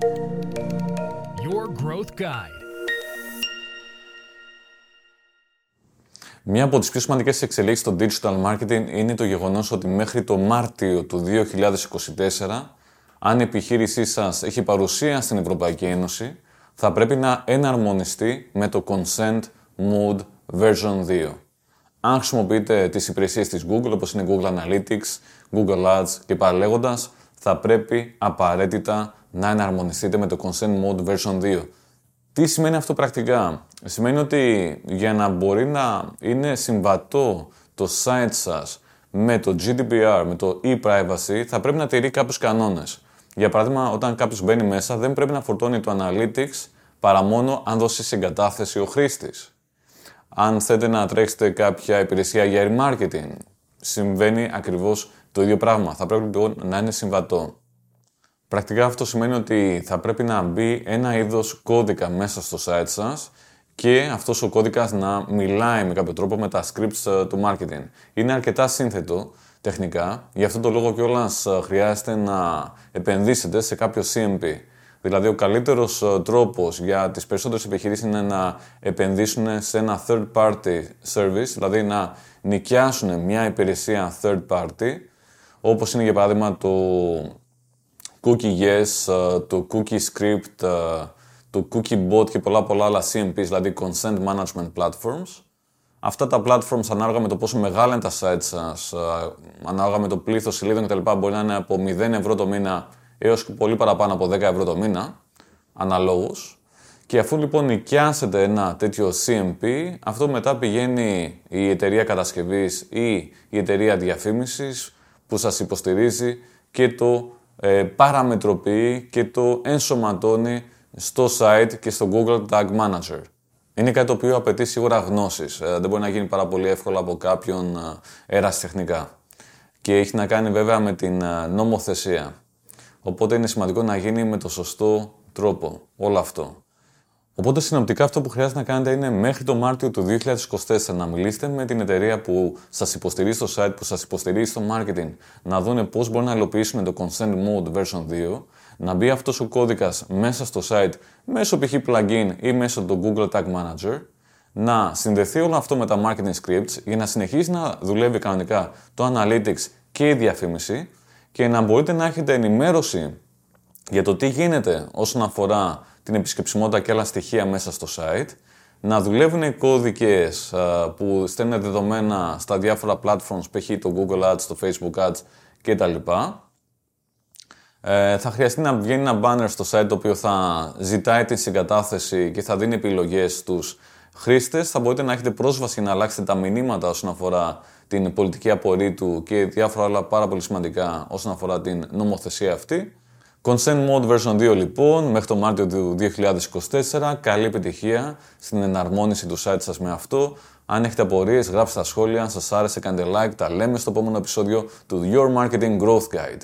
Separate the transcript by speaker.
Speaker 1: Your Growth Guide.
Speaker 2: Μία από τις πιο σημαντικές εξελίξεις στο digital marketing είναι το γεγονός ότι μέχρι το Μάρτιο του 2024, αν η επιχείρησή σας έχει παρουσία στην Ευρωπαϊκή Ένωση, θα πρέπει να εναρμονιστεί με το Consent Mode version 2. Αν χρησιμοποιείτε τις υπηρεσίες της Google, όπως είναι Google Analytics, Google Ads και παραλέγοντας, θα πρέπει απαραίτητα να εναρμονιστείτε με το Consent Mode version 2. Τι σημαίνει αυτό πρακτικά; Σημαίνει ότι για να μπορεί να είναι συμβατό το site σας με το GDPR, με το e-privacy, θα πρέπει να τηρεί κάποιους κανόνες. Για παράδειγμα, όταν κάποιος μπαίνει μέσα, δεν πρέπει να φορτώνει το Analytics παρά μόνο αν δώσει συγκατάθεση ο χρήστης. Αν θέλετε να τρέξετε κάποια υπηρεσία για e-marketing, συμβαίνει ακριβώς το ίδιο πράγμα. Θα πρέπει λοιπόν να είναι συμβατό. Πρακτικά αυτό σημαίνει ότι θα πρέπει να μπει ένα είδος κώδικα μέσα στο site σας και αυτός ο κώδικας να μιλάει με κάποιο τρόπο με τα scripts ε, του marketing. Είναι αρκετά σύνθετο τεχνικά, γι' αυτό το λόγο κιόλας ε, χρειάζεται να επενδύσετε σε κάποιο CMP. Δηλαδή, ο καλύτερος ε, τρόπος για τις περισσότερες επιχειρήσεις είναι να επενδύσουν σε ένα third party service, δηλαδή να νοικιάσουν μια υπηρεσία third party, όπως είναι για παράδειγμα το Cookie Yes, ε, το Cookie Script, ε, το Cookie Bot και πολλά πολλά άλλα CMPs, δηλαδή Consent Management Platforms. Αυτά τα platforms ανάλογα με το πόσο μεγάλα είναι τα sites σας, ανάλογα με το πλήθος σελίδων κτλ. μπορεί να είναι από 0 ευρώ το μήνα έως και πολύ παραπάνω από 10 ευρώ το μήνα, αναλόγως. Και αφού λοιπόν νοικιάσετε ένα τέτοιο CMP, αυτό μετά πηγαίνει η εταιρεία κατασκευής ή η εταιρεία διαφήμισης που σας υποστηρίζει και το ε, παραμετροποιεί και το ενσωματώνει στο site και στο Google Tag Manager. Είναι κάτι το οποίο απαιτεί σίγουρα γνώσεις. Ε, δεν μπορεί να γίνει πάρα πολύ εύκολα από κάποιον ε, ερασιτεχνικά. Και έχει να κάνει βέβαια με την ε, νομοθεσία. Οπότε είναι σημαντικό να γίνει με το σωστό τρόπο όλο αυτό. Οπότε συνοπτικά αυτό που χρειάζεται να κάνετε είναι μέχρι το Μάρτιο του 2024 να μιλήσετε με την εταιρεία που σας υποστηρίζει στο site, που σας υποστηρίζει στο marketing, να δούνε πώς μπορεί να υλοποιήσουν το Consent Mode version 2, να μπει αυτός ο κώδικας μέσα στο site μέσω π.χ. plugin ή μέσω του Google Tag Manager, να συνδεθεί όλο αυτό με τα marketing scripts για να συνεχίσει να δουλεύει κανονικά το analytics και η διαφήμιση και να μπορείτε να έχετε ενημέρωση για το τι γίνεται όσον αφορά την επισκεψιμότητα και άλλα στοιχεία μέσα στο site, να δουλεύουν οι κώδικες που στέλνουν δεδομένα στα διάφορα platforms, π.χ. το Google Ads, το Facebook Ads κτλ. Ε, θα χρειαστεί να βγαίνει ένα banner στο site το οποίο θα ζητάει την συγκατάθεση και θα δίνει επιλογές στους χρήστες. Θα μπορείτε να έχετε πρόσβαση να αλλάξετε τα μηνύματα όσον αφορά την πολιτική απορρίτου και διάφορα άλλα πάρα πολύ σημαντικά όσον αφορά την νομοθεσία αυτή. Consent Mode version 2 λοιπόν, μέχρι το Μάρτιο του 2024. Καλή επιτυχία στην εναρμόνιση του site σας με αυτό. Αν έχετε απορίες, γράψτε στα σχόλια. Αν σας άρεσε, κάντε like. Τα λέμε στο επόμενο επεισόδιο του Your Marketing Growth Guide.